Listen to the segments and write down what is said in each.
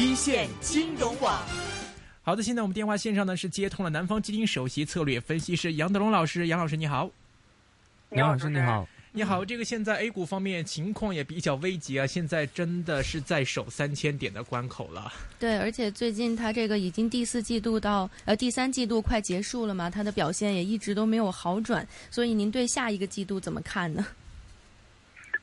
一线金融网。好的，现在我们电话线上呢是接通了南方基金首席策略分析师杨德龙老师，杨老师你好。杨老师你好。你好，这个现在 A 股方面情况也比较危急啊，现在真的是在守三千点的关口了。对，而且最近它这个已经第四季度到呃第三季度快结束了嘛，它的表现也一直都没有好转，所以您对下一个季度怎么看呢？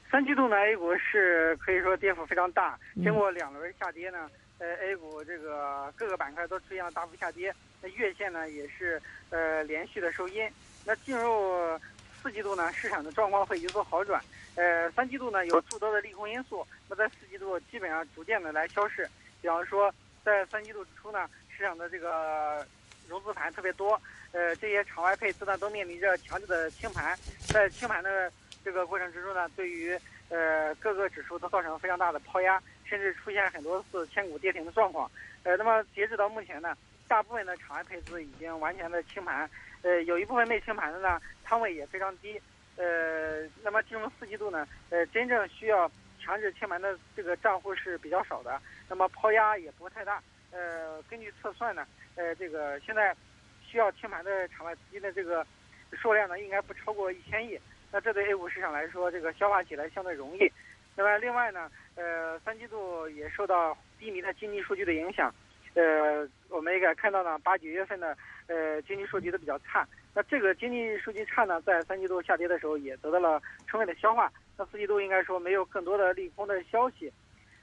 三季度呢，A 股是可以说跌幅非常大，经过两轮下跌呢，呃，A 股这个各个板块都出现了大幅下跌，那月线呢也是呃连续的收阴，那进入。四季度呢，市场的状况会有所好转。呃，三季度呢有诸多的利空因素，那在四季度基本上逐渐的来消逝。比方说，在三季度初呢，市场的这个融资盘特别多，呃，这些场外配资呢都面临着强制的清盘。在清盘的这个过程之中呢，对于呃各个指数都造成了非常大的抛压，甚至出现很多次千股跌停的状况。呃，那么截止到目前呢，大部分的场外配资已经完全的清盘。呃，有一部分没清盘的呢，仓位也非常低。呃，那么进入四季度呢，呃，真正需要强制清盘的这个账户是比较少的，那么抛压也不太大。呃，根据测算呢，呃，这个现在需要清盘的场外资金的这个数量呢，应该不超过一千亿。那这对 A 股市场来说，这个消化起来相对容易。那么另外呢，呃，三季度也受到低迷的经济数据的影响。呃，我们也看到呢，八九月份的。呃，经济数据都比较差，那这个经济数据差呢，在三季度下跌的时候也得到了充分的消化。那四季度应该说没有更多的利空的消息。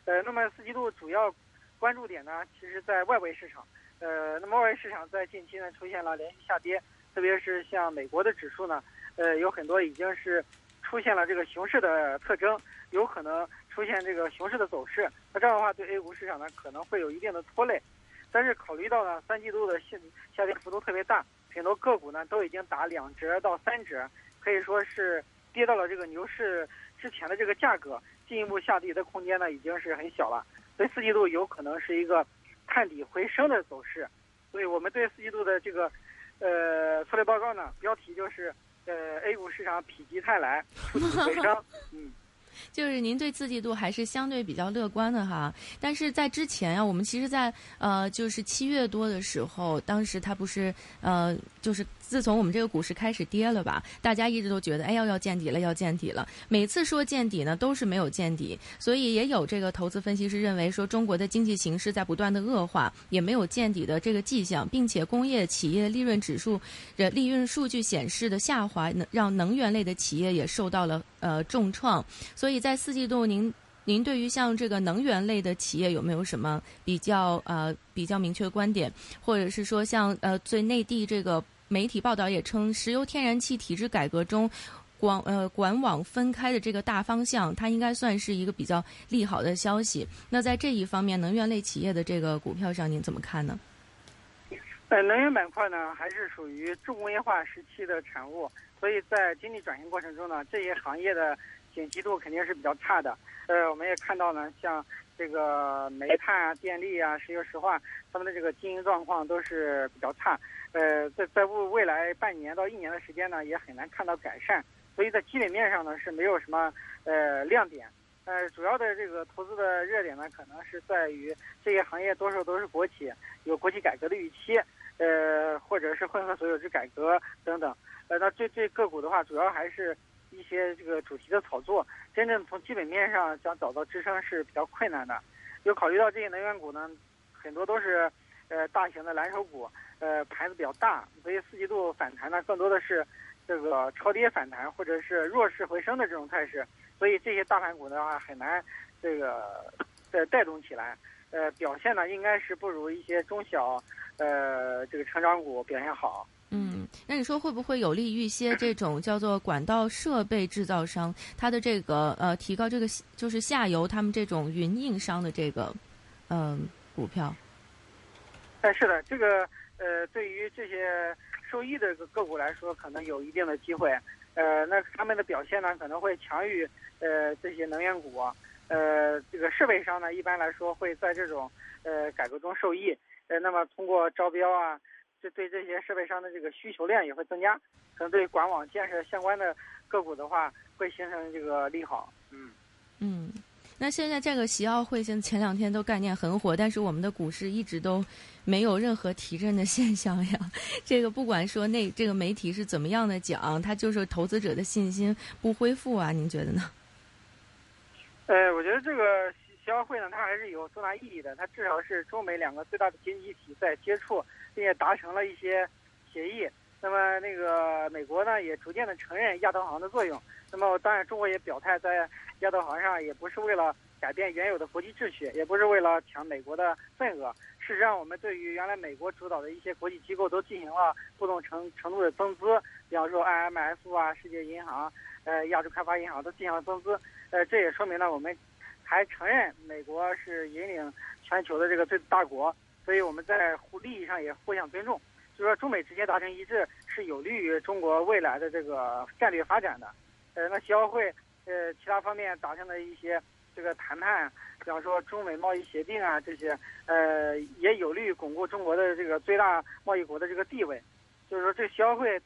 呃，那么四季度主要关注点呢，其实在外围市场。呃，那么外围市场在近期呢出现了连续下跌，特别是像美国的指数呢，呃，有很多已经是出现了这个熊市的特征，有可能出现这个熊市的走势。那这样的话，对 A 股市场呢可能会有一定的拖累。但是考虑到呢，三季度的下下跌幅度特别大，很多个股呢都已经打两折到三折，可以说是跌到了这个牛市之前的这个价格，进一步下跌的空间呢已经是很小了。所以四季度有可能是一个探底回升的走势。所以我们对四季度的这个呃策略报告呢，标题就是呃 A 股市场否极泰来，触底回升。嗯。就是您对四季度还是相对比较乐观的哈，但是在之前啊，我们其实，在呃，就是七月多的时候，当时它不是呃，就是自从我们这个股市开始跌了吧，大家一直都觉得，哎要要见底了，要见底了。每次说见底呢，都是没有见底，所以也有这个投资分析师认为说，中国的经济形势在不断的恶化，也没有见底的这个迹象，并且工业企业利润指数的利润数据显示的下滑，能让能源类的企业也受到了呃重创。所以在四季度，您您对于像这个能源类的企业有没有什么比较呃比较明确的观点，或者是说像呃最内地这个媒体报道也称，石油天然气体制改革中管呃管网分开的这个大方向，它应该算是一个比较利好的消息。那在这一方面，能源类企业的这个股票上，您怎么看呢？呃，能源板块呢，还是属于重工业化时期的产物，所以在经济转型过程中呢，这些行业的。景气度肯定是比较差的，呃，我们也看到呢，像这个煤炭啊、电力啊、石油石化，他们的这个经营状况都是比较差，呃，在在未未来半年到一年的时间呢，也很难看到改善，所以在基本面上呢是没有什么呃亮点，呃，主要的这个投资的热点呢，可能是在于这些行业多数都是国企，有国企改革的预期，呃，或者是混合所有制改革等等，呃，那这这个股的话，主要还是。一些这个主题的炒作，真正从基本面上想找到支撑是比较困难的。又考虑到这些能源股呢，很多都是呃大型的蓝筹股，呃盘子比较大，所以四季度反弹呢更多的是这个超跌反弹或者是弱势回升的这种态势。所以这些大盘股的话很难这个呃带动起来，呃表现呢应该是不如一些中小呃这个成长股表现好。嗯，那你说会不会有利于一些这种叫做管道设备制造商，它的这个呃提高这个就是下游他们这种云硬商的这个嗯股票？哎，是的，这个呃对于这些受益的个股来说，可能有一定的机会。呃，那他们的表现呢可能会强于呃这些能源股。呃，这个设备商呢一般来说会在这种呃改革中受益。呃，那么通过招标啊。这对这些设备商的这个需求量也会增加，可能对管网建设相关的个股的话，会形成这个利好。嗯嗯，那现在这个习奥会，现前两天都概念很火，但是我们的股市一直都没有任何提振的现象呀。这个不管说那这个媒体是怎么样的讲，它就是投资者的信心不恢复啊。您觉得呢？呃，我觉得这个习奥会呢，它还是有重大意义的。它至少是中美两个最大的经济体在接触，并且达成了一些协议。那么那个美国呢，也逐渐的承认亚投行的作用。那么当然，中国也表态在。亚投行上也不是为了改变原有的国际秩序，也不是为了抢美国的份额。事实上，我们对于原来美国主导的一些国际机构都进行了不同程程度的增资，比方说 IMF 啊、世界银行、呃亚洲开发银行都进行了增资。呃，这也说明了我们还承认美国是引领全球的这个最大国，所以我们在互利益上也互相尊重。就是说中美之间达成一致是有利于中国未来的这个战略发展的。呃，那协会。呃，其他方面达成的一些这个谈判，比方说中美贸易协定啊，这些呃也有利于巩固中国的这个最大贸易国的这个地位。就是说，这协会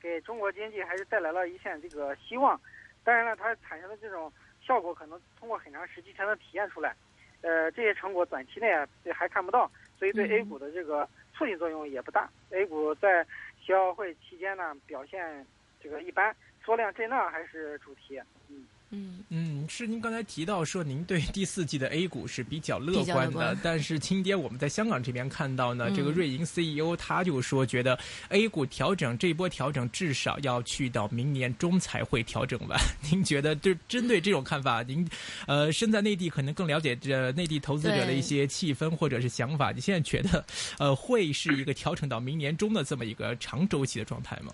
给中国经济还是带来了一线这个希望。当然了，它产生的这种效果可能通过很长时期才能体现出来。呃，这些成果短期内啊还看不到，所以对 A 股的这个促进作用也不大。A 股在协会期间呢表现这个一般。缩量震荡还是主题，嗯嗯嗯，是您刚才提到说您对第四季的 A 股是比较乐观的，但是今天我们在香港这边看到呢，这个瑞银 CEO 他就说觉得 A 股调整这波调整至少要去到明年中才会调整完。您觉得就针对这种看法，您呃身在内地可能更了解这内地投资者的一些气氛或者是想法，你现在觉得呃会是一个调整到明年中的这么一个长周期的状态吗？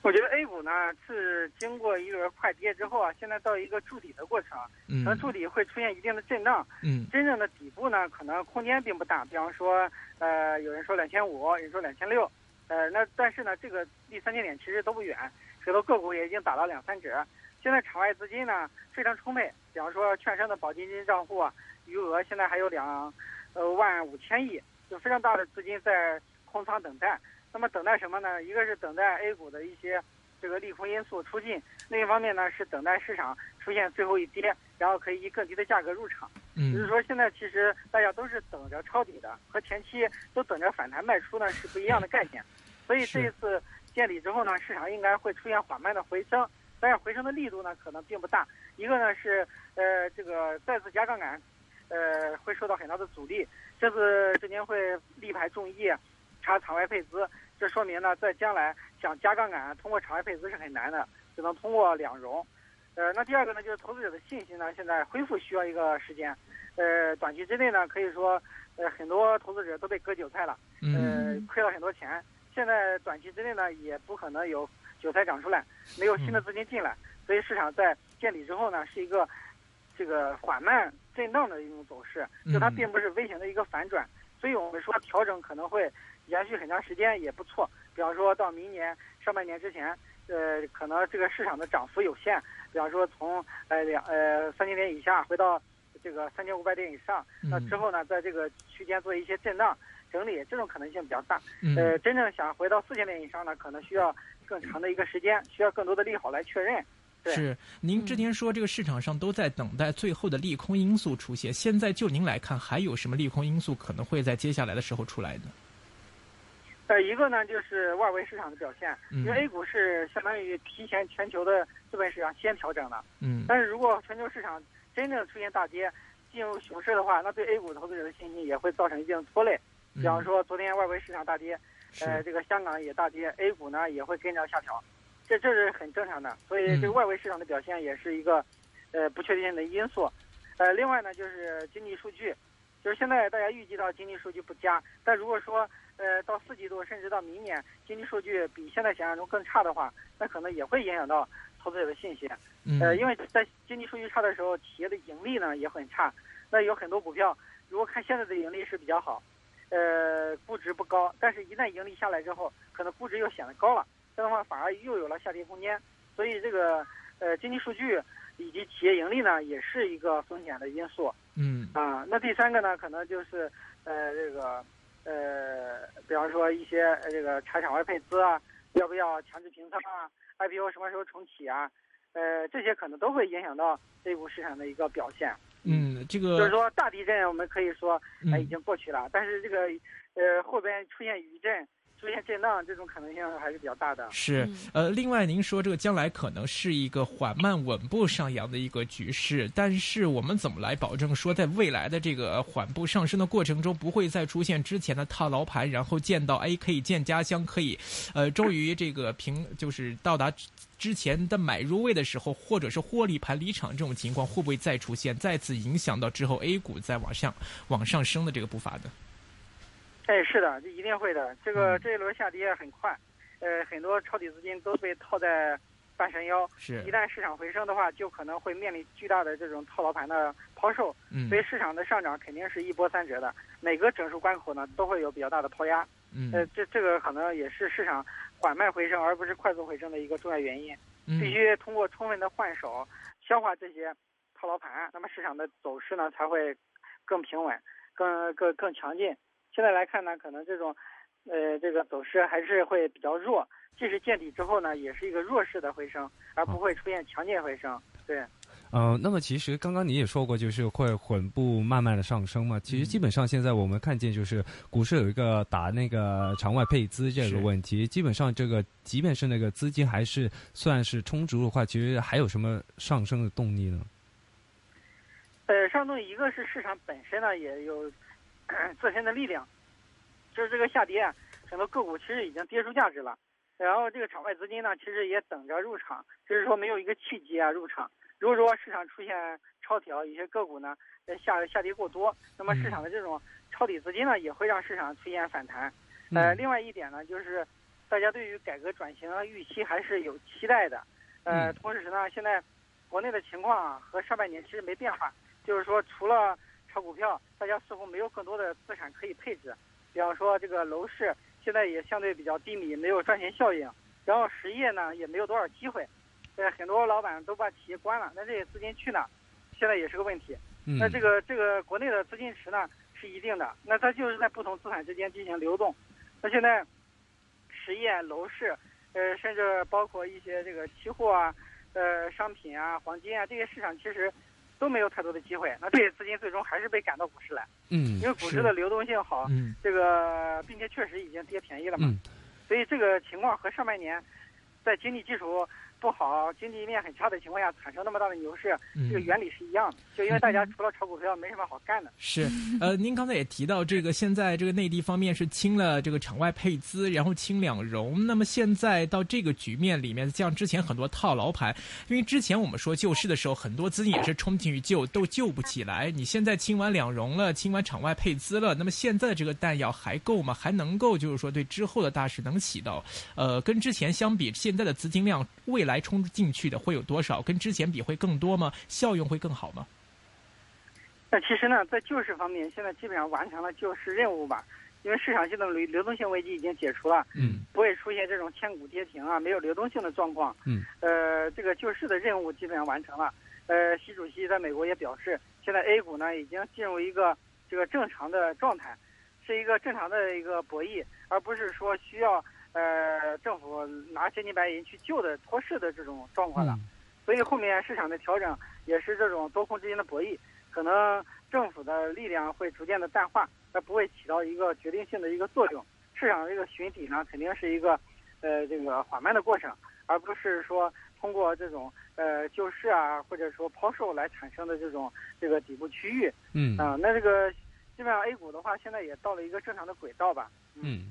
我觉得 A 股呢是经过一轮快跌之后啊，现在到一个筑底的过程，可能筑底会出现一定的震荡。嗯，真正的底部呢，可能空间并不大。比方说，呃，有人说两千五，有人说两千六，呃，那但是呢，这个离三千点其实都不远，很多个股也已经打了两三折。现在场外资金呢非常充沛，比方说券商的保金金账户啊，余额现在还有两，呃万五千亿，就非常大的资金在空仓等待。那么等待什么呢？一个是等待 A 股的一些这个利空因素出尽，另一方面呢是等待市场出现最后一跌，然后可以以更低的价格入场。嗯，就是说现在其实大家都是等着抄底的，和前期都等着反弹卖出呢是不一样的概念。所以这一次见底之后呢，市场应该会出现缓慢的回升，但是回升的力度呢可能并不大。一个呢是呃这个再次加杠杆，呃会受到很大的阻力。这次证监会力排众议。查场外配资，这说明呢，在将来想加杠杆通过场外配资是很难的，只能通过两融。呃，那第二个呢，就是投资者的信心呢，现在恢复需要一个时间。呃，短期之内呢，可以说，呃，很多投资者都被割韭菜了，呃，亏了很多钱。现在短期之内呢，也不可能有韭菜长出来，没有新的资金进来，所以市场在见底之后呢，是一个这个缓慢震荡的一种走势，就它并不是微型的一个反转。所以我们说调整可能会。延续很长时间也不错，比方说到明年上半年之前，呃，可能这个市场的涨幅有限，比方说从呃两呃三千点以下回到这个三千五百点以上，那之后呢，在这个区间做一些震荡整理，这种可能性比较大。呃，真正想回到四千点以上呢，可能需要更长的一个时间，需要更多的利好来确认。是，您之前说这个市场上都在等待最后的利空因素出现，现在就您来看，还有什么利空因素可能会在接下来的时候出来呢？呃，一个呢就是外围市场的表现，因为 A 股是相当于提前全球的资本市场先调整的，嗯，但是如果全球市场真正出现大跌，进入熊市的话，那对 A 股投资者的信心也会造成一定拖累。比方说昨天外围市场大跌，呃，这个香港也大跌，A 股呢也会跟着下调，这这是很正常的。所以这个外围市场的表现也是一个呃不确定性的因素。呃，另外呢就是经济数据，就是现在大家预计到经济数据不佳，但如果说呃，到四季度甚至到明年，经济数据比现在想象中更差的话，那可能也会影响到投资者的信心。呃，因为在经济数据差的时候，企业的盈利呢也很差。那有很多股票，如果看现在的盈利是比较好，呃，估值不高，但是一旦盈利下来之后，可能估值又显得高了，这样的话反而又有了下跌空间。所以这个呃经济数据以及企业盈利呢，也是一个风险的因素。嗯啊，那第三个呢，可能就是呃这个。呃，比方说一些这个查场外配资啊，要不要强制平仓啊？IPO 什么时候重启啊？呃，这些可能都会影响到 A 股市场的一个表现。嗯，这个就是说大地震我们可以说呃已经过去了，但是这个呃后边出现余震。出现震荡这种可能性还是比较大的。是，呃，另外您说这个将来可能是一个缓慢稳步上扬的一个局势，但是我们怎么来保证说在未来的这个缓步上升的过程中不会再出现之前的套牢盘，然后见到 A 可以见家乡可以，呃，终于这个平就是到达之前的买入位的时候，或者是获利盘离场这种情况会不会再出现，再次影响到之后 A 股再往上往上升的这个步伐呢？哎，是的，这一定会的。这个这一轮下跌很快，呃，很多抄底资金都被套在半山腰。是，一旦市场回升的话，就可能会面临巨大的这种套牢盘的抛售。嗯。所以市场的上涨肯定是一波三折的，每个整数关口呢都会有比较大的抛压。嗯。呃，这这个可能也是市场缓慢回升而不是快速回升的一个重要原因。嗯。必须通过充分的换手，消化这些套牢盘，那么市场的走势呢才会更平稳、更更更强劲。现在来看呢，可能这种，呃，这个走势还是会比较弱。即使见底之后呢，也是一个弱势的回升，而不会出现强劲回升。对。呃，那么其实刚刚你也说过，就是会稳步慢慢的上升嘛。其实基本上现在我们看见，就是股市有一个打那个场外配资这个问题。基本上这个，即便是那个资金还是算是充足的话，其实还有什么上升的动力呢？呃，上动一个是市场本身呢也有。自身的力量，就是这个下跌，很多个股其实已经跌出价值了。然后这个场外资金呢，其实也等着入场，就是说没有一个契机啊入场。如果说市场出现超调，一些个股呢下下跌过多，那么市场的这种抄底资金呢，也会让市场出现反弹。呃，另外一点呢，就是大家对于改革转型预期还是有期待的。呃，同时呢，现在国内的情况啊和上半年其实没变化，就是说除了。炒股票，大家似乎没有更多的资产可以配置，比方说这个楼市现在也相对比较低迷，没有赚钱效应，然后实业呢也没有多少机会，呃，很多老板都把企业关了，那这些资金去哪？现在也是个问题。那这个这个国内的资金池呢是一定的，那它就是在不同资产之间进行流动。那现在实业、楼市，呃，甚至包括一些这个期货啊、呃，商品啊、黄金啊这些市场，其实。都没有太多的机会，那这些资金最终还是被赶到股市来。嗯，因为股市的流动性好，嗯，这个并且确实已经跌便宜了嘛，所以这个情况和上半年在经济基础。不好，经济面很差的情况下产生那么大的牛市，这个原理是一样的。就因为大家除了炒股票没什么好干的。是，呃，您刚才也提到这个，现在这个内地方面是清了这个场外配资，然后清两融。那么现在到这个局面里面，像之前很多套牢盘，因为之前我们说救市的时候，很多资金也是冲进去救，都救不起来。你现在清完两融了，清完场外配资了，那么现在这个弹药还够吗？还能够就是说对之后的大势能起到，呃，跟之前相比，现在的资金量未来冲进去的会有多少？跟之前比会更多吗？效用会更好吗？那其实呢，在救市方面，现在基本上完成了救市任务吧。因为市场性的流流动性危机已经解除了，嗯，不会出现这种千股跌停啊，没有流动性的状况，嗯，呃，这个救市的任务基本上完成了。呃，习主席在美国也表示，现在 A 股呢已经进入一个这个正常的状态，是一个正常的一个博弈，而不是说需要。呃，政府拿真金白银去救的托市的这种状况了，所以后面市场的调整也是这种多空之间的博弈，可能政府的力量会逐渐的淡化，它不会起到一个决定性的一个作用。市场这个寻底呢，肯定是一个呃这个缓慢的过程，而不是说通过这种呃救市啊，或者说抛售来产生的这种这个底部区域。嗯啊，那这个基本上 A 股的话，现在也到了一个正常的轨道吧。嗯。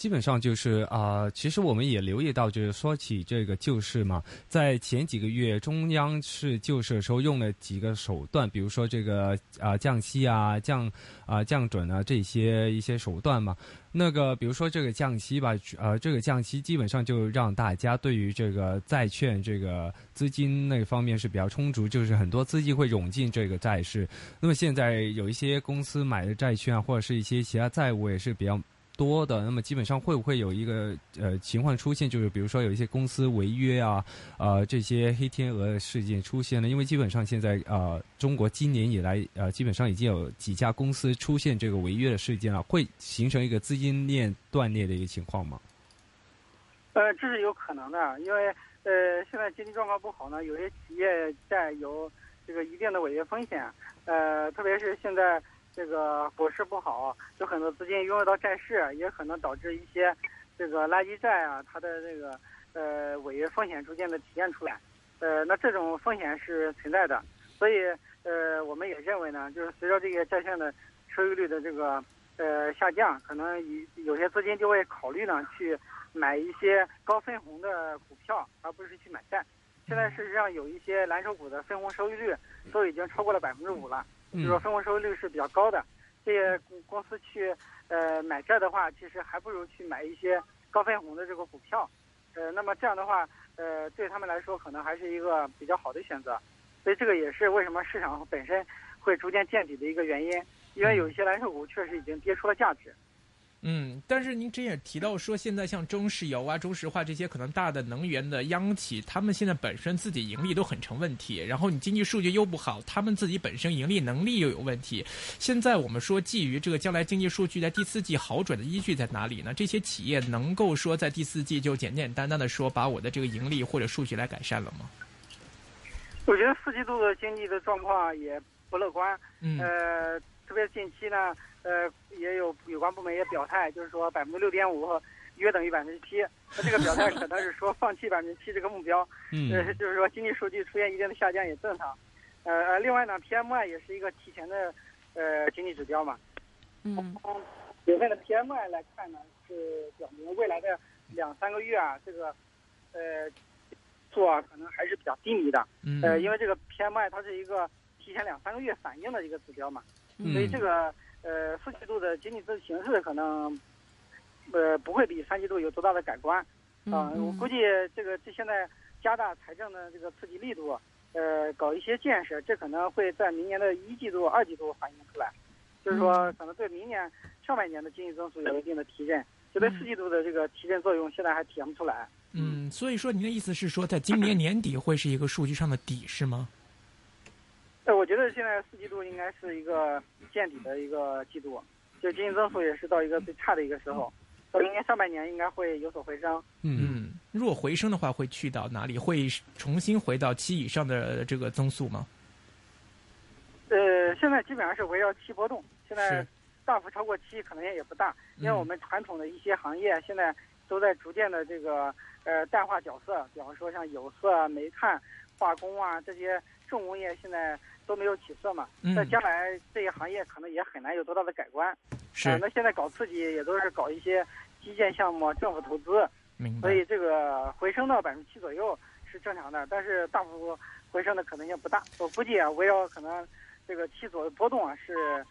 基本上就是啊，其实我们也留意到，就是说起这个救市嘛，在前几个月中央是救市的时候用了几个手段，比如说这个啊降息啊降啊降准啊这些一些手段嘛。那个比如说这个降息吧，呃这个降息基本上就让大家对于这个债券这个资金那方面是比较充足，就是很多资金会涌进这个债市。那么现在有一些公司买的债券啊，或者是一些其他债务也是比较。多的，那么基本上会不会有一个呃情况出现，就是比如说有一些公司违约啊，呃这些黑天鹅事件出现呢？因为基本上现在呃中国今年以来呃基本上已经有几家公司出现这个违约的事件了，会形成一个资金链断裂的一个情况吗？呃，这是有可能的，因为呃，现在经济状况不好呢，有些企业债有这个一定的违约风险。呃，特别是现在这个股市不好，有很多资金涌入到债市，也可能导致一些这个垃圾债啊，它的这个呃违约风险逐渐的体现出来。呃，那这种风险是存在的，所以呃，我们也认为呢，就是随着这个债券的收益率的这个呃下降，可能有有些资金就会考虑呢去买一些高分红的股票，而不是去买债。现在事实上有一些蓝筹股的分红收益率都已经超过了百分之五了，就是说分红收益率是比较高的。这些公公司去呃买债的话，其实还不如去买一些高分红的这个股票。呃，那么这样的话。呃，对他们来说可能还是一个比较好的选择，所以这个也是为什么市场本身会逐渐见底的一个原因，因为有一些蓝筹股确实已经跌出了价值。嗯，嗯但是您之前也提到说，现在像中石油啊、中石化这些可能大的能源的央企，他们现在本身自己盈利都很成问题，然后你经济数据又不好，他们自己本身盈利能力又有问题。现在我们说，基于这个将来经济数据在第四季好转的依据在哪里呢？这些企业能够说在第四季就简简单单的说把我的这个盈利或者数据来改善了吗？我觉得四季度的经济的状况也不乐观。嗯。呃，特别近期呢。呃，也有有关部门也表态，就是说百分之六点五约等于百分之七。那这个表态可能是说放弃百分之七这个目标，嗯，就是说经济数据出现一定的下降也正常。呃呃，另外呢，PMI 也是一个提前的呃经济指标嘛。嗯。九月份的 PMI 来看呢，是表明未来的两三个月啊，这个呃做啊可能还是比较低迷的。嗯。呃，因为这个 PMI 它是一个提前两三个月反应的一个指标嘛，所以这个。呃，四季度的经济形势可能，呃，不会比三季度有多大的改观，啊，我估计这个这现在加大财政的这个刺激力度，呃，搞一些建设，这可能会在明年的一季度、二季度反映出来，就是说可能对明年上半年的经济增速有一定的提振，就对四季度的这个提振作用现在还体现不出来。嗯，所以说您的意思是说，在今年年底会是一个数据上的底是吗？呃，我觉得现在四季度应该是一个见底的一个季度，就经济增速也是到一个最差的一个时候，到明年上半年应该会有所回升。嗯，如果回升的话，会去到哪里？会重新回到七以上的这个增速吗？呃，现在基本上是围绕七波动，现在大幅超过七可能性也不大，因为我们传统的一些行业现在都在逐渐的这个呃淡化角色，比方说像有色、煤炭、化工啊这些重工业现在。都没有起色嘛，那将来这一行业可能也很难有多大的改观。是，那现在搞刺激也都是搞一些基建项目、政府投资，所以这个回升到百分之七左右是正常的，但是大幅回升的可能性不大。我估计啊，围绕可能这个七左右波动啊是